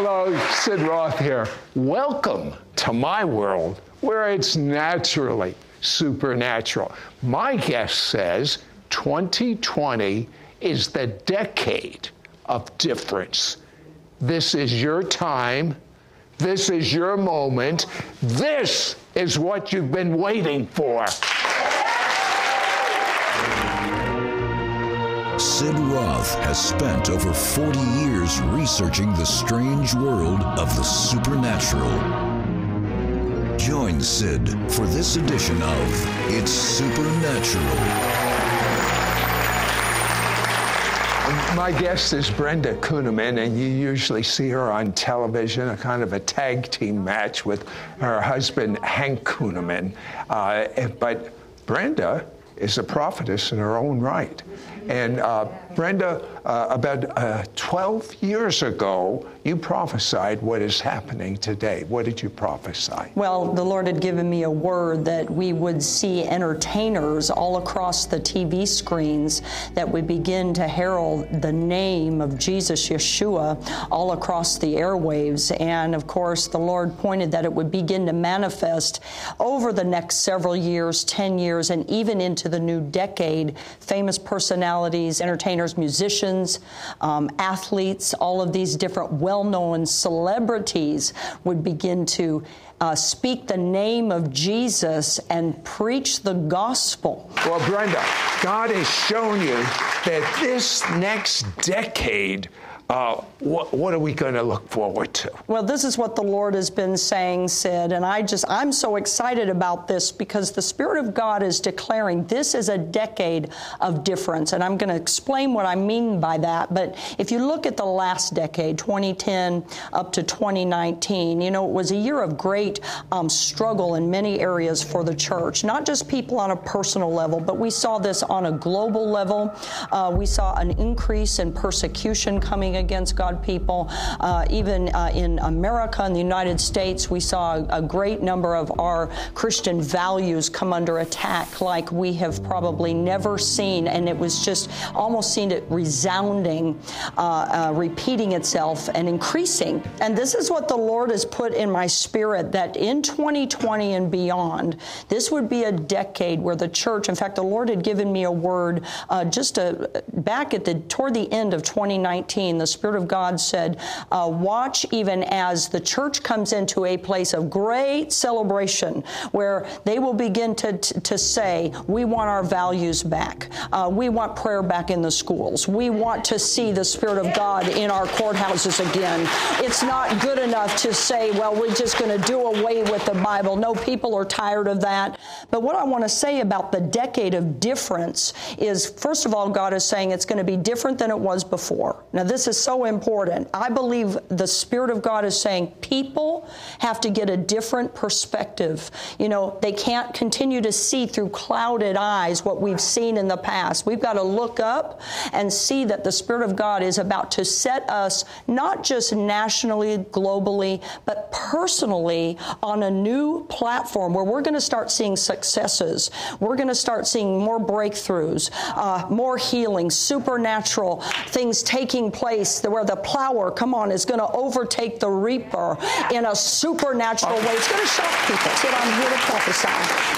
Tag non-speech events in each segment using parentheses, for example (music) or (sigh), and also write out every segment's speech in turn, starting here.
Hello, Sid Roth here. Welcome to my world where it's naturally supernatural. My guest says 2020 is the decade of difference. This is your time. This is your moment. This is what you've been waiting for. Sid Roth has spent over 40 years researching the strange world of the supernatural. Join Sid for this edition of It's Supernatural. My guest is Brenda Kunneman, and you usually see her on television, a kind of a tag team match with her husband, Hank Kunneman. Uh, but Brenda is a prophetess in her own right. And uh, Brenda, uh, about uh, 12 years ago, you prophesied what is happening today. What did you prophesy? Well, the Lord had given me a word that we would see entertainers all across the TV screens that would begin to herald the name of Jesus, Yeshua, all across the airwaves. And of course, the Lord pointed that it would begin to manifest over the next several years, 10 years, and even into the new decade. Famous personalities, entertainers, musicians, um, athletes, all of these different well known celebrities would begin to uh, speak the name of Jesus and preach the gospel. Well, Brenda, God has shown you that this next decade uh, what, what, are we going to look forward to? Well, this is what the Lord has been saying, Sid, and I just, I'm so excited about this because the Spirit of God is declaring this is a decade of difference, and I'm going to explain what I mean by that. But if you look at the last decade, 2010 up to 2019, you know, it was a year of great um, struggle in many areas for the church, not just people on a personal level, but we saw this on a global level. Uh, we saw an increase in persecution coming against God people. Uh, even uh, in America and the United States, we saw a, great number of our Christian values come under attack like we have probably never seen. And it was just almost seen it resounding, uh, uh repeating itself and increasing. And this is what the Lord has put in my spirit that in 2020 and beyond, this would be a decade where the church, in fact, the Lord had given me a word uh, just a, back at the toward the end of 2019. The Spirit of God said, uh, Watch even as the church comes into a place of great celebration where they will begin to, to say, We want our values back. Uh, we want prayer back in the schools. We want to see the Spirit of God in our courthouses again. It's not good enough to say, Well, we're just going to do away with the Bible. No, people are tired of that. But what I want to say about the decade of difference is, first of all, God is saying it's going to be different than it was before. Now, this is so important. I believe the Spirit of God is saying people have to get a different perspective. You know, they can't continue to see through clouded eyes what we've seen in the past. We've got to look up and see that the Spirit of God is about to set us not just nationally, globally, but personally on a new platform where we're going to start seeing successes. We're going to start seeing more breakthroughs, uh, more healing, supernatural things taking place place where the plower, come on, is going to overtake the reaper in a supernatural way. It's going to shock people. So I'm here to prophesy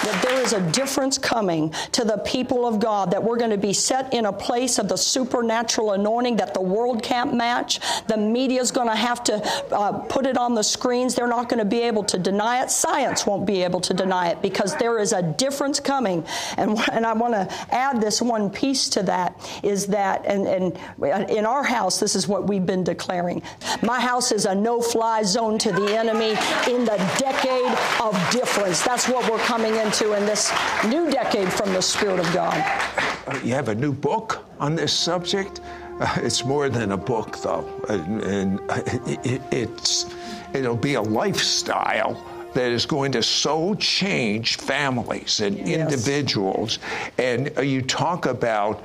that there is a difference coming to the people of God, that we're going to be set in a place of the supernatural anointing that the world can't match. The media is going to have to uh, put it on the screens. They're not going to be able to deny it. Science won't be able to deny it because there is a difference coming. And, and I want to add this one piece to that is that, and, and in our house, this is is what we've been declaring. My house is a no fly zone to the enemy in the decade of difference. That's what we're coming into in this new decade from the Spirit of God. Uh, you have a new book on this subject? Uh, it's more than a book, though. And, and it, it's, it'll be a lifestyle that is going to so change families and yes. individuals. And uh, you talk about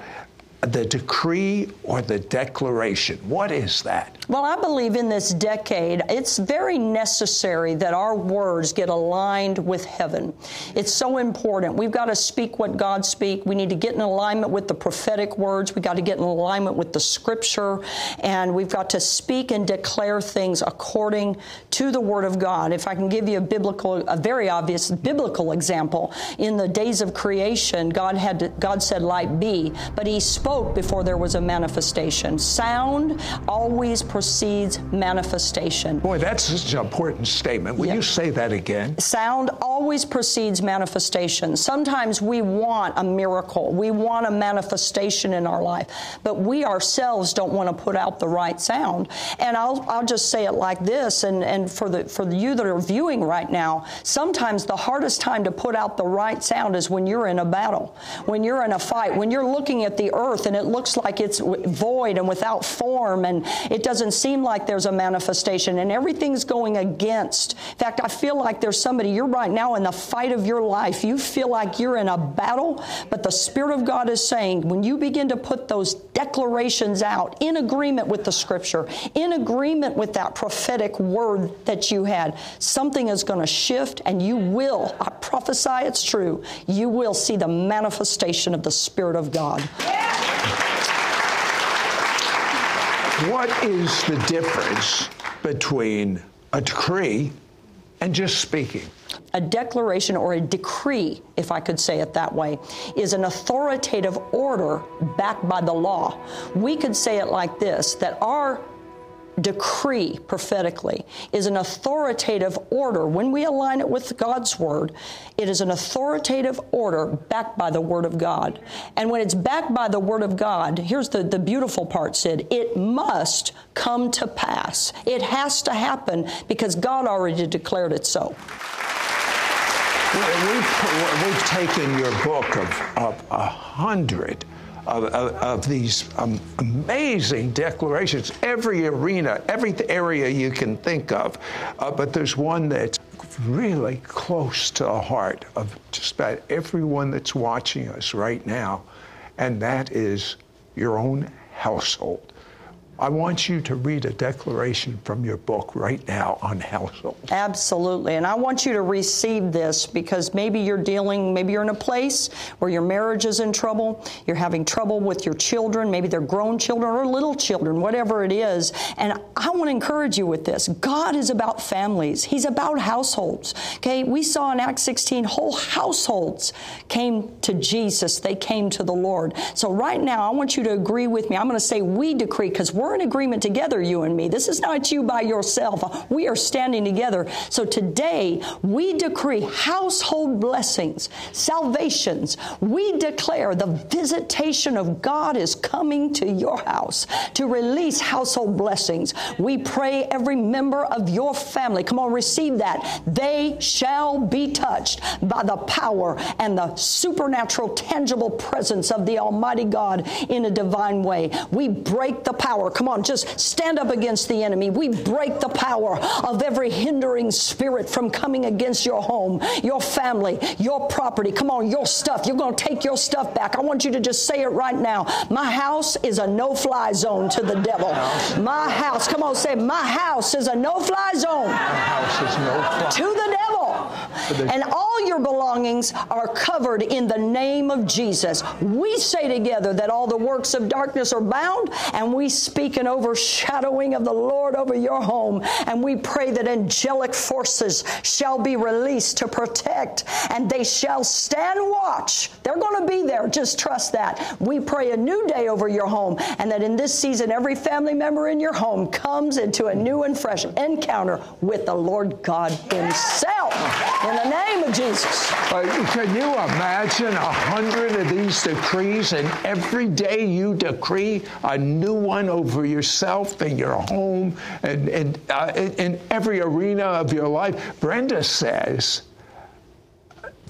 the decree or the declaration? What is that? Well, I believe in this decade, it's very necessary that our words get aligned with heaven. It's so important. We've got to speak what God speaks. We need to get in alignment with the prophetic words. We've got to get in alignment with the scripture. And we've got to speak and declare things according to the word of God. If I can give you a biblical, a very obvious biblical example, in the days of creation, God had to, God said, "Light be," but He spoke before there was a manifestation. Sound always precedes manifestation. Boy, that's such an important statement. Will you say that again? Sound always precedes manifestation. Sometimes we want a miracle, we want a manifestation in our life, but we ourselves don't want to put out the right sound. And I'll, I'll just say it like this, and, and for the for you that are viewing right now, sometimes the hardest time to put out the right sound is when you're in a battle, when you're in a fight, when you're looking at the earth and it looks like it's void and without form, and it doesn't seem like there's a manifestation, and everything's going against. In fact, I feel like there's somebody, you're right now in the fight of your life. You feel like you're in a battle, but the Spirit of God is saying, when you begin to put those declarations out in agreement with the Scripture, in agreement with that prophetic word that you had, something is going to shift, and you will, I prophesy it's true, you will see the manifestation of the Spirit of God. What is the difference between a decree and just speaking? A declaration or a decree, if I could say it that way, is an authoritative order backed by the law. We could say it like this that our decree prophetically is an authoritative order. When we align it with God's word, it is an authoritative order backed by the word of God. And when it's backed by the word of God, here's the, the beautiful part, Sid it must come to pass. It has to happen because God already declared it so. We've, we've taken your book of, of a hundred of, of, of these um, amazing declarations, every arena, every area you can think of. Uh, but there's one that's really close to the heart of just about everyone that's watching us right now, and that is your own household. I want you to read a declaration from your book right now on household. Absolutely. And I want you to receive this because maybe you're dealing, maybe you're in a place where your marriage is in trouble, you're having trouble with your children, maybe they're grown children or little children, whatever it is. And I want to encourage you with this. God is about families, He's about households. Okay, we saw in Acts 16 whole households came to Jesus, they came to the Lord. So right now, I want you to agree with me. I'm going to say we decree because we're we're in agreement together, you and me. This is not you by yourself. We are standing together. So today, we decree household blessings, salvations. We declare the visitation of God is coming to your house to release household blessings. We pray every member of your family, come on, receive that. They shall be touched by the power and the supernatural, tangible presence of the Almighty God in a divine way. We break the power Come on, just stand up against the enemy. We break the power of every hindering spirit from coming against your home, your family, your property. Come on, your stuff. You're going to take your stuff back. I want you to just say it right now. My house is a no fly zone to the devil. My house, come on, say, my house is a no fly zone. My house is no fly. To the devil. And all your belongings are covered in the name of Jesus. We say together that all the works of darkness are bound, and we speak an overshadowing of the Lord over your home. And we pray that angelic forces shall be released to protect and they shall stand watch. They're going to be there. Just trust that. We pray a new day over your home and that in this season, every family member in your home comes into a new and fresh encounter with the Lord God Himself. In the name of Jesus. Uh, can you imagine a hundred of these decrees and every day you decree a new one over yourself and your home and, and uh, in, in every arena of your life. Brenda says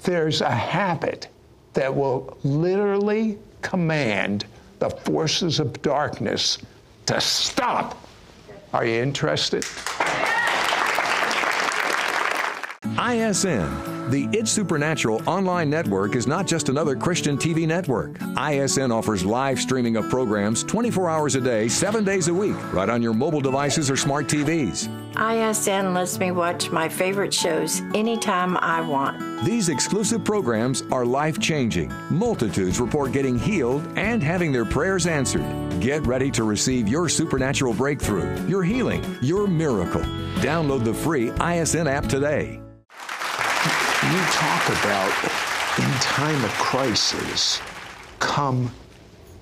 there's a habit that will literally command the forces of darkness to stop. Are you interested? ISN The It's Supernatural online network is not just another Christian TV network. ISN offers live streaming of programs 24 hours a day, 7 days a week, right on your mobile devices or smart TVs. ISN lets me watch my favorite shows anytime I want. These exclusive programs are life changing. Multitudes report getting healed and having their prayers answered. Get ready to receive your supernatural breakthrough, your healing, your miracle. Download the free ISN app today you talk about in time of crisis, come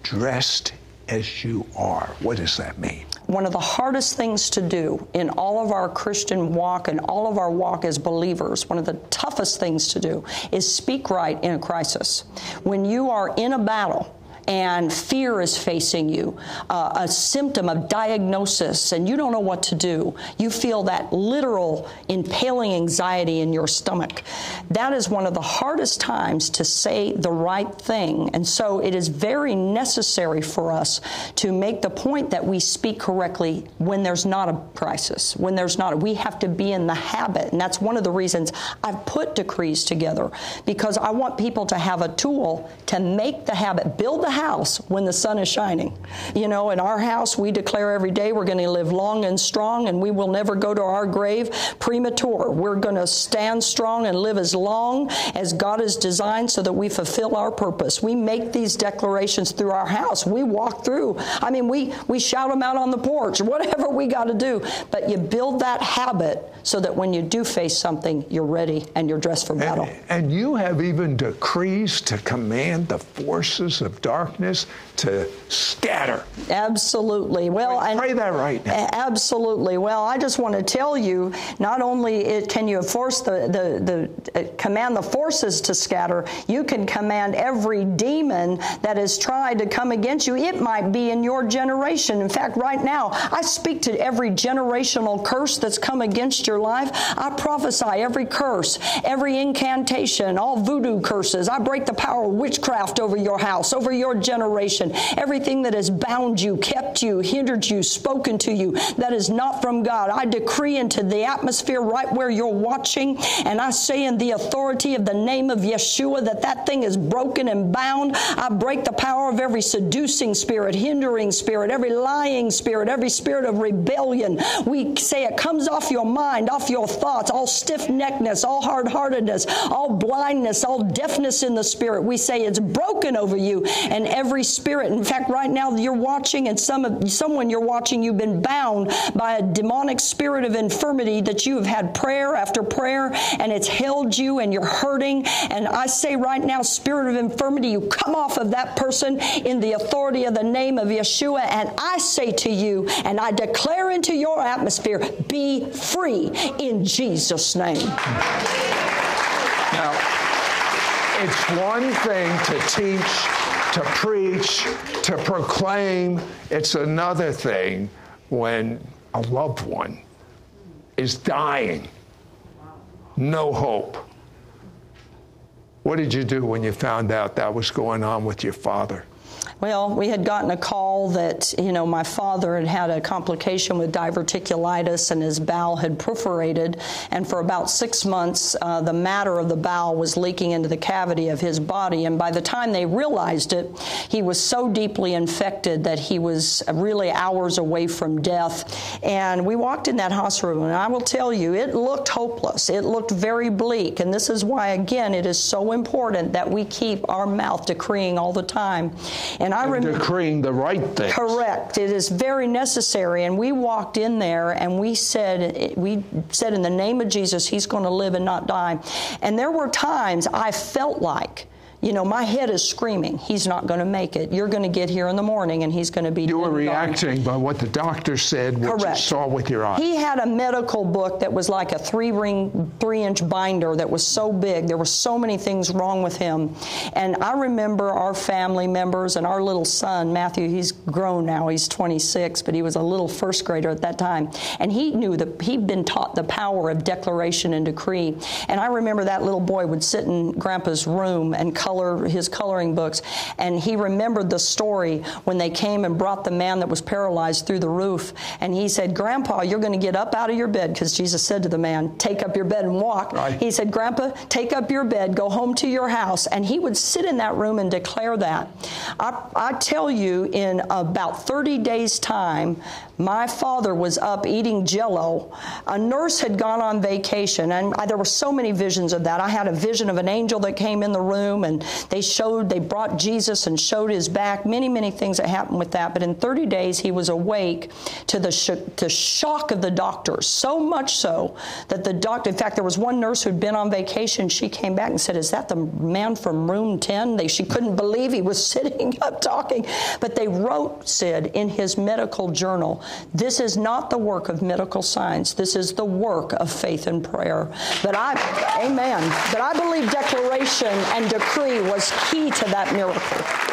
dressed as you are. What does that mean? One of the hardest things to do in all of our Christian walk and all of our walk as believers, one of the toughest things to do is speak right in a crisis. When you are in a battle, and fear is facing you, uh, a symptom of diagnosis, and you don't know what to do. You feel that literal impaling anxiety in your stomach. That is one of the hardest times to say the right thing. And so it is very necessary for us to make the point that we speak correctly when there's not a crisis, when there's not, a, we have to be in the habit. And that's one of the reasons I've put decrees together because I want people to have a tool to make the habit, build the house when the sun is shining. You know, in our house, we declare every day we're going to live long and strong and we will never go to our grave premature. We're going to stand strong and live as long as God has designed so that we fulfill our purpose. We make these declarations through our house. We walk through. I mean, we, we shout them out on the porch, (laughs) whatever we got to do. But you build that habit so that when you do face something, you're ready and you're dressed for battle. And, and you have even decrees to command the forces of darkness darkness to scatter. Absolutely. Well, pray, pray that right now. Absolutely. Well, I just want to tell you, not only it, can you force the, the, the uh, command the forces to scatter, you can command every demon that has tried to come against you. It might be in your generation. In fact, right now, I speak to every generational curse that's come against your life. I prophesy every curse, every incantation, all voodoo curses. I break the power of witchcraft over your house, over your generation. Everything that has bound you, kept you, hindered you, spoken to you, that is not from God. I decree into the atmosphere right where you're watching, and I say in the authority of the name of Yeshua that that thing is broken and bound. I break the power of every seducing spirit, hindering spirit, every lying spirit, every spirit of rebellion. We say it comes off your mind, off your thoughts, all stiff neckedness, all hard heartedness, all blindness, all deafness in the spirit. We say it's broken over you, and every spirit. In fact, right now you're watching, and some of, someone you're watching, you've been bound by a demonic spirit of infirmity that you have had prayer after prayer, and it's held you, and you're hurting. And I say right now, spirit of infirmity, you come off of that person in the authority of the name of Yeshua, and I say to you, and I declare into your atmosphere, be free in Jesus' name. Now, it's one thing to teach to preach, to proclaim. It's another thing when a loved one is dying, no hope. What did you do when you found out that was going on with your father? Well, we had gotten a call that, you know, my father had had a complication with diverticulitis and his bowel had perforated. And for about six months, uh, the matter of the bowel was leaking into the cavity of his body. And by the time they realized it, he was so deeply infected that he was really hours away from death. And we walked in that hospital, and I will tell you, it looked hopeless. It looked very bleak. And this is why, again, it is so important that we keep our mouth decreeing all the time. And I remember decreeing the right thing. Correct. It is very necessary. And we walked in there and we said, we said in the name of Jesus, he's going to live and not die. And there were times I felt like you know, my head is screaming, he's not going to make it. You're going to get here in the morning and he's going to be You were reacting by what the doctor said, what Correct. you saw with your eyes. He had a medical book that was like a three ring, three inch binder that was so big. There were so many things wrong with him. And I remember our family members and our little son, Matthew, he's grown now, he's 26, but he was a little first grader at that time. And he knew that he'd been taught the power of declaration and decree. And I remember that little boy would sit in Grandpa's room and color color his coloring books, and he remembered the story when they came and brought the man that was paralyzed through the roof, and he said, "Grandpa, you're going to get up out of your bed," because Jesus said to the man, "Take up your bed and walk." Right. He said, "Grandpa, take up your bed, go home to your house," and he would sit in that room and declare that. I, I tell you, in about 30 days' time, my father was up eating jello. A nurse had gone on vacation, and I, there were so many visions of that. I had a vision of an angel that came in the room, and they showed, they brought Jesus and showed his back. Many, many things that happened with that. But in 30 days, he was awake to the sh- to shock of the doctors. So much so that the doctor, in fact, there was one nurse who'd been on vacation. She came back and said, "Is that the man from room 10?" They, she couldn't believe he was (laughs) sitting up talking. But they wrote Sid in his medical journal this is not the work of medical science. This is the work of faith and prayer. But I, amen. But I believe declaration and decree was key to that miracle.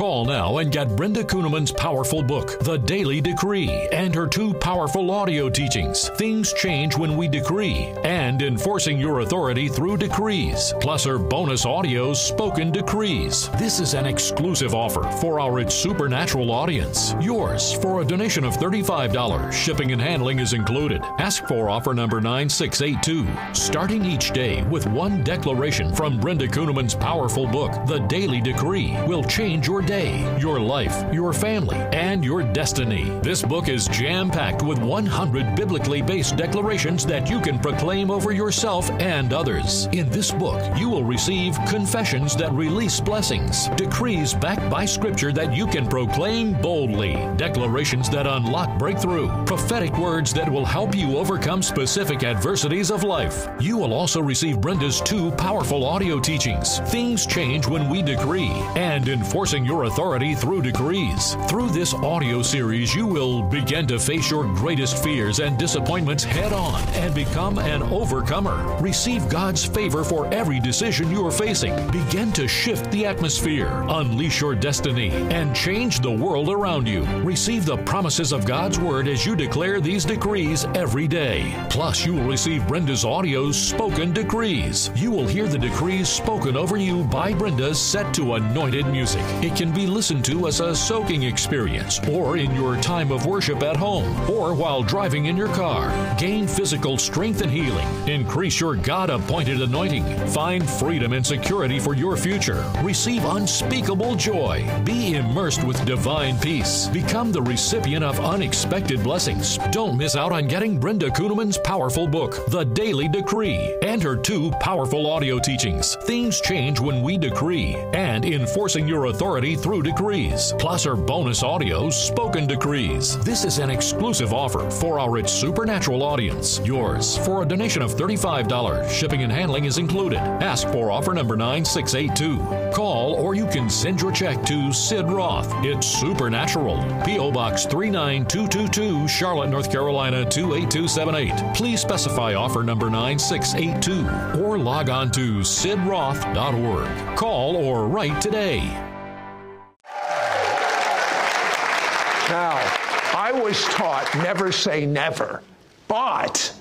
Call now and get Brenda Kunneman's powerful book, The Daily Decree, and her two powerful audio teachings, Things Change When We Decree, and Enforcing Your Authority Through Decrees, plus her bonus audios, Spoken Decrees. This is an exclusive offer for our It's Supernatural audience. Yours for a donation of $35. Shipping and handling is included. Ask for offer number 9682. Starting each day with one declaration from Brenda Kunneman's powerful book, The Daily Decree, will change your day, your life, your family, and your destiny. This book is jam packed with 100 biblically based declarations that you can proclaim over yourself and others. In this book, you will receive confessions that release blessings, decrees backed by scripture that you can proclaim boldly, declarations that unlock breakthrough, prophetic words that will help you overcome specific adversities of life. You will also receive Brenda's two powerful audio teachings Things Change When We Decree and Enforcing Your authority through decrees. Through this audio series, you will begin to face your greatest fears and disappointments head on and become an overcomer. Receive God's favor for every decision you are facing. Begin to shift the atmosphere, unleash your destiny, and change the world around you. Receive the promises of God's Word as you declare these decrees every day. Plus, you will receive Brenda's audio's spoken decrees. You will hear the decrees spoken over you by Brenda set to anointed music. It can be listened to as a soaking experience or in your time of worship at home or while driving in your car. Gain physical strength and healing. Increase your God appointed anointing. Find freedom and security for your future. Receive unspeakable joy. Be immersed with divine peace. Become the recipient of unexpected blessings. Don't miss out on getting Brenda Kunneman's powerful book, The Daily Decree, and her two powerful audio teachings, Things Change When We Decree, and Enforcing Your Authority Through Decrees, plus her bonus audios, Spoken Decrees. This is an exclusive offer for our It's Supernatural audience. Yours for a donation of $35. Shipping and handling is included. Ask for offer number 9682. Call or you can send your check to Sid Roth. It's Supernatural. P.O. Box 39222, Charlotte, North Carolina 28278. Please specify offer number 9682 or log on to sidroth.org. Call or write today. Now, I was taught never say never, but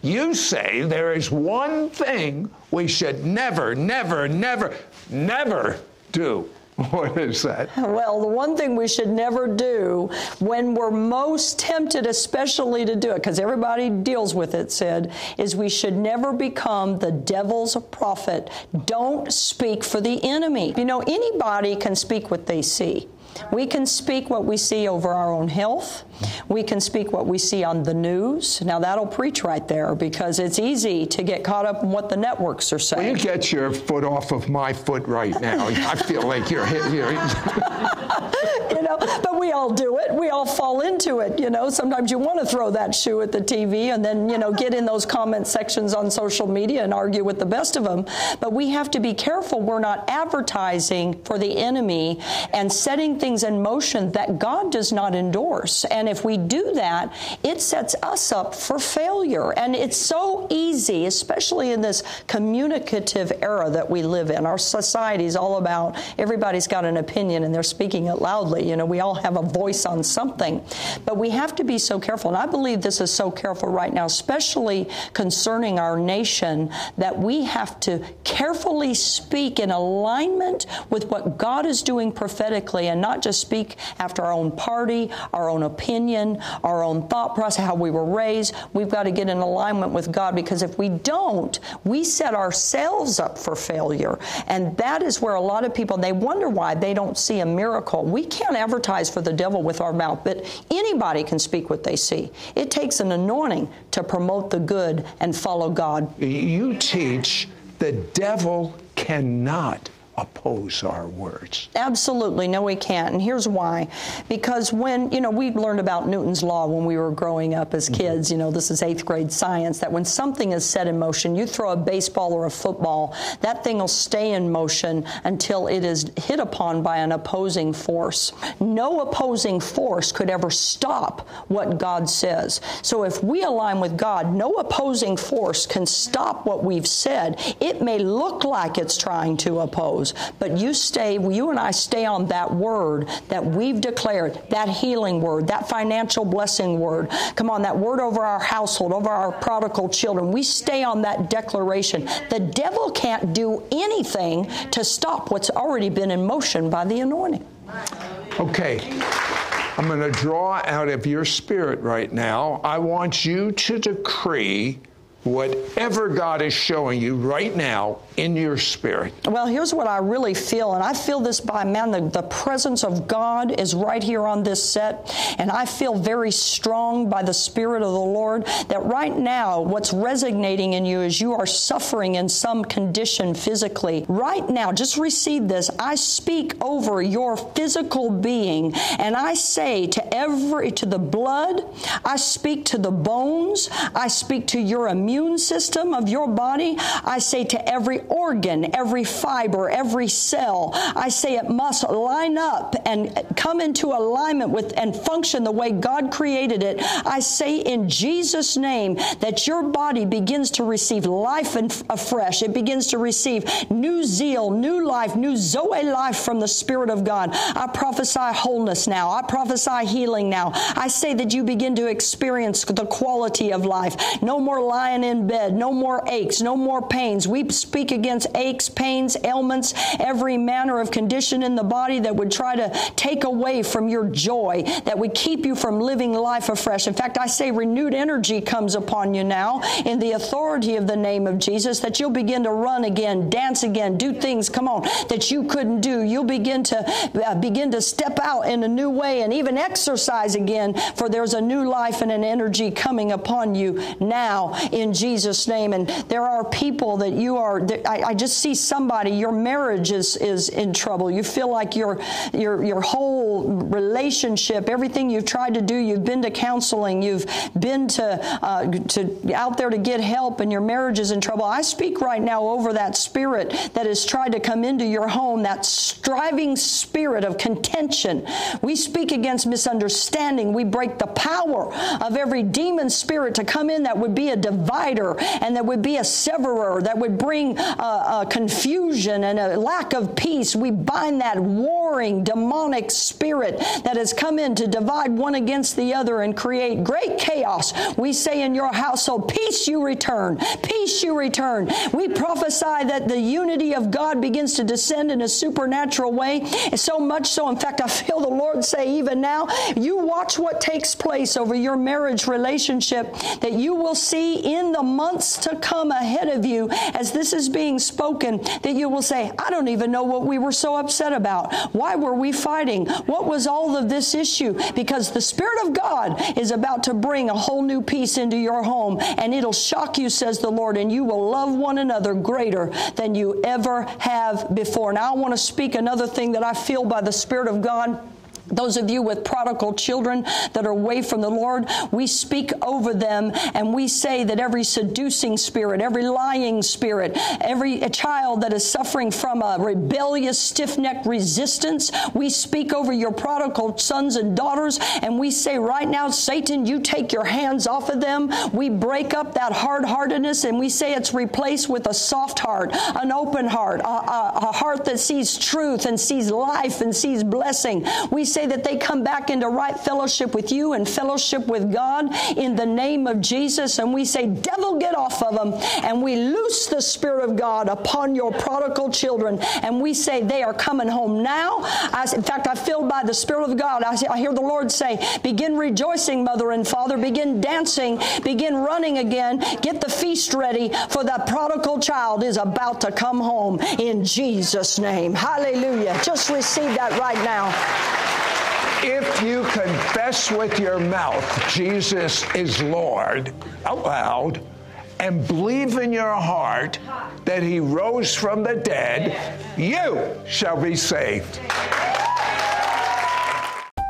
you say there is one thing we should never, never, never, never do. (laughs) What is that? Well, the one thing we should never do when we're most tempted, especially to do it, because everybody deals with it, said, is we should never become the devil's prophet. Don't speak for the enemy. You know, anybody can speak what they see. We can speak what we see over our own health. We can speak what we see on the news. Now, that'll preach right there because it's easy to get caught up in what the networks are saying. Will you get your foot off of my foot right now? I feel like you're hit. You're, (laughs) you know, but we all do it. We all fall into it. You know, sometimes you want to throw that shoe at the TV and then, you know, get in those comment sections on social media and argue with the best of them. But we have to be careful we're not advertising for the enemy and setting things in motion that God does not endorse. And if we do that, it sets us up for failure. And it's so easy, especially in this communicative era that we live in. Our society is all about everybody's got an opinion and they're speaking it loudly. You know, we all have a voice on something. But we have to be so careful. And I believe this is so careful right now, especially concerning our nation, that we have to carefully speak in alignment with what God is doing prophetically and not just speak after our own party, our own opinion, our own thought process, how we were raised. We've got to get in alignment with God because if we don't, we set ourselves up for failure. And that is where a lot of people, they wonder why they don't see a miracle. We can't advertise for the devil with our mouth, but anybody can speak what they see. It takes an anointing to promote the good and follow God. You teach the devil cannot oppose our words. Absolutely, no, we can't. And here's why. Because when, you know, we learned about Newton's Law when we were growing up as mm-hmm. kids, you know, this is eighth grade science, that when something is set in motion, you throw a baseball or a football, that thing will stay in motion until it is hit upon by an opposing force. No opposing force could ever stop what God says. So if we align with God, no opposing force can stop what we've said. It may look like it's trying to oppose but you stay, you and I stay on that word that we've declared, that healing word, that financial blessing word. Come on, that word over our household, over our prodigal children. We stay on that declaration. The devil can't do anything to stop what's already been in motion by the anointing. Okay. I'm going to draw out of your spirit right now. I want you to decree whatever God is showing you right now in your spirit. Well, here's what I really feel, and I feel this by man, the, the presence of God is right here on this set, and I feel very strong by the Spirit of the Lord that right now what's resonating in you is you are suffering in some condition physically. Right now, just receive this. I speak over your physical being, and I say to every, to the blood, I speak to the bones, I speak to your immune system of your body, I say to every organ, every fiber, every cell. I say it must line up and come into alignment with and function the way God created it. I say in Jesus' name that your body begins to receive life afresh. It begins to receive new zeal, new life, new Zoe life from the Spirit of God. I prophesy wholeness now. I prophesy healing now. I say that you begin to experience the quality of life. No more lying in bed, no more aches, no more pains. We speak against aches, pains, ailments, every manner of condition in the body that would try to take away from your joy, that would keep you from living life afresh. In fact, I say renewed energy comes upon you now in the authority of the name of Jesus, that you'll begin to run again, dance again, do things, come on, that you couldn't do. You'll begin to uh, begin to step out in a new way and even exercise again, for there's a new life and an energy coming upon you now in Jesus' name. And there are people that you are I, I, just see somebody, your marriage is, is in trouble. You feel like your, your, your whole relationship, everything you've tried to do, you've been to counseling, you've been to, uh, to out there to get help, and your marriage is in trouble. I speak right now over that spirit that has tried to come into your home, that striving spirit of contention. We speak against misunderstanding. We break the power of every demon spirit to come in that would be a divider and that would be a severer, that would bring uh, confusion and a lack of peace. We bind that warring demonic spirit that has come in to divide one against the other and create great chaos. We say in your household, peace you return, peace you return. We prophesy that the unity of God begins to descend in a supernatural way. So much so, in fact, I feel the Lord say even now, you watch what takes place over your marriage relationship that you will see in the months to come ahead of you as this is being spoken that you will say, I don't even know what we were so upset about. Why were we fighting? What was all of this issue? Because the Spirit of God is about to bring a whole new peace into your home and it'll shock you, says the Lord, and you will love one another greater than you ever have before. Now, I want to speak another thing that I feel by the Spirit of God those of you with prodigal children that are away from the Lord, we speak over them and we say that every seducing spirit, every lying spirit, every child that is suffering from a rebellious, stiff necked resistance, we speak over your prodigal sons and daughters and we say right now, Satan, you take your hands off of them. We break up that hard heartedness and we say it's replaced with a soft heart, an open heart, a, a, a heart that sees truth and sees life and sees blessing. We say that they come back into right fellowship with you and fellowship with God in the name of Jesus. And we say, Devil, get off of them. And we loose the Spirit of God upon your prodigal children. And we say, they are coming home now. I, in fact, I feel by the Spirit of God, I, I hear the Lord say, begin rejoicing, mother and father, begin dancing, begin running again, get the feast ready, for that prodigal child is about to come home in Jesus' name. Hallelujah. Just receive that right now. If you confess with your mouth Jesus is Lord out loud and believe in your heart that he rose from the dead, you shall be saved.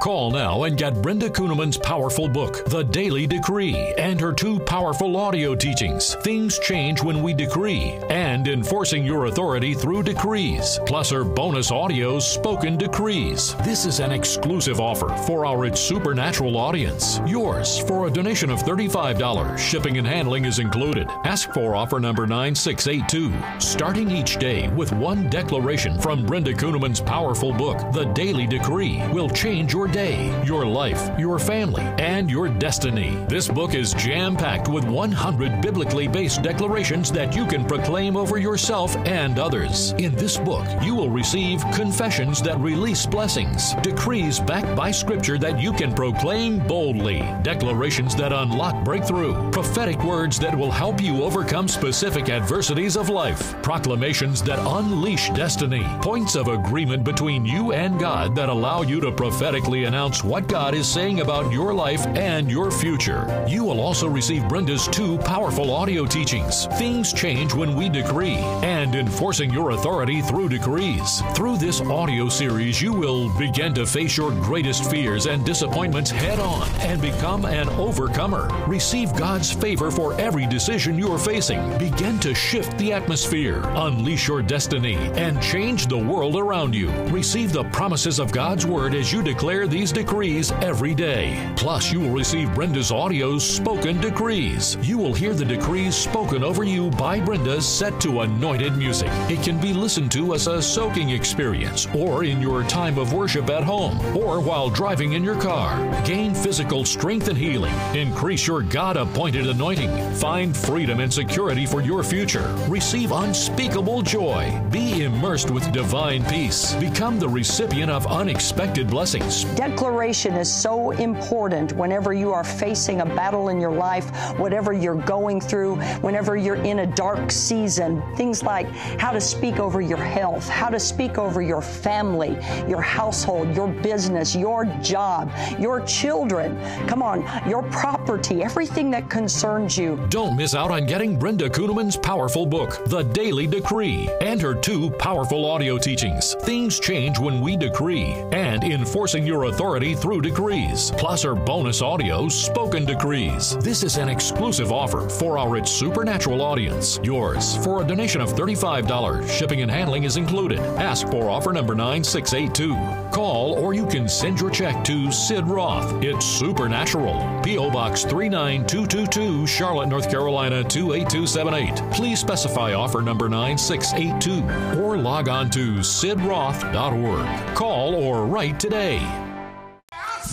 Call now and get Brenda Kunneman's powerful book, The Daily Decree, and her two powerful audio teachings, Things Change When We Decree, and Enforcing Your Authority Through Decrees, plus her bonus audios, Spoken Decrees. This is an exclusive offer for our It's Supernatural audience. Yours for a donation of $35. Shipping and handling is included. Ask for offer number 9682. Starting each day with one declaration from Brenda Kunneman's powerful book, The Daily Decree, will change your day, your life, your family, and your destiny. This book is jam packed with 100 biblically based declarations that you can proclaim over yourself and others. In this book, you will receive confessions that release blessings, decrees backed by scripture that you can proclaim boldly, declarations that unlock breakthrough, prophetic words that will help you overcome specific adversities of life, proclamations that unleash destiny, points of agreement between you and God that allow you to prophetically announce what God is saying about your life and your future. You will also receive Brenda's two powerful audio teachings Things Change When We Decree and Enforcing Your Authority Through Decrees. Through this audio series, you will begin to face your greatest fears and disappointments head on and become an overcomer. Receive God's favor for every decision you are facing. Begin to shift the atmosphere, unleash your destiny, and change the world around you. Receive the promises of God's Word as you declare these decrees every day. Plus, you will receive Brenda's audios spoken decrees. You will hear the decrees spoken over you by Brenda set to anointed music. It can be listened to as a soaking experience or in your time of worship at home or while driving in your car. Gain physical strength and healing. Increase your God appointed anointing. Find freedom and security for your future. Receive unspeakable joy. Be immersed with divine peace. Become the recipient of unexpected blessings. Declaration is so important whenever you are facing a battle in your life, whatever you're going through, whenever you're in a dark season. Things like how to speak over your health, how to speak over your family, your household, your business, your job, your children. Come on, your property, everything that concerns you. Don't miss out on getting Brenda Kunneman's powerful book, The Daily Decree, and her two powerful audio teachings, Things Change When We Decree, and Enforcing Your Authority Through Decrees, plus her bonus audio, Spoken Decrees. This is an exclusive offer for our It's Supernatural audience. Yours for a donation of $35. Shipping and handling is included. Ask for offer number 9682. Call or you can send your check to Sid Roth. It's Supernatural. P.O. Box 39222, Charlotte, North Carolina 28278. Please specify offer number 9682 or log on to sidroth.org. Call or write today.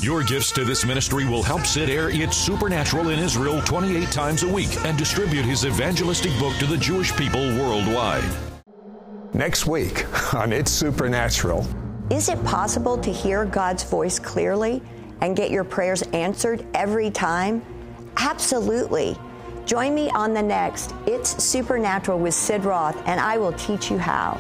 Your gifts to this ministry will help Sid air It's Supernatural in Israel 28 times a week and distribute his evangelistic book to the Jewish people worldwide. Next week on It's Supernatural. Is it possible to hear God's voice clearly and get your prayers answered every time? Absolutely. Join me on the next It's Supernatural with Sid Roth, and I will teach you how.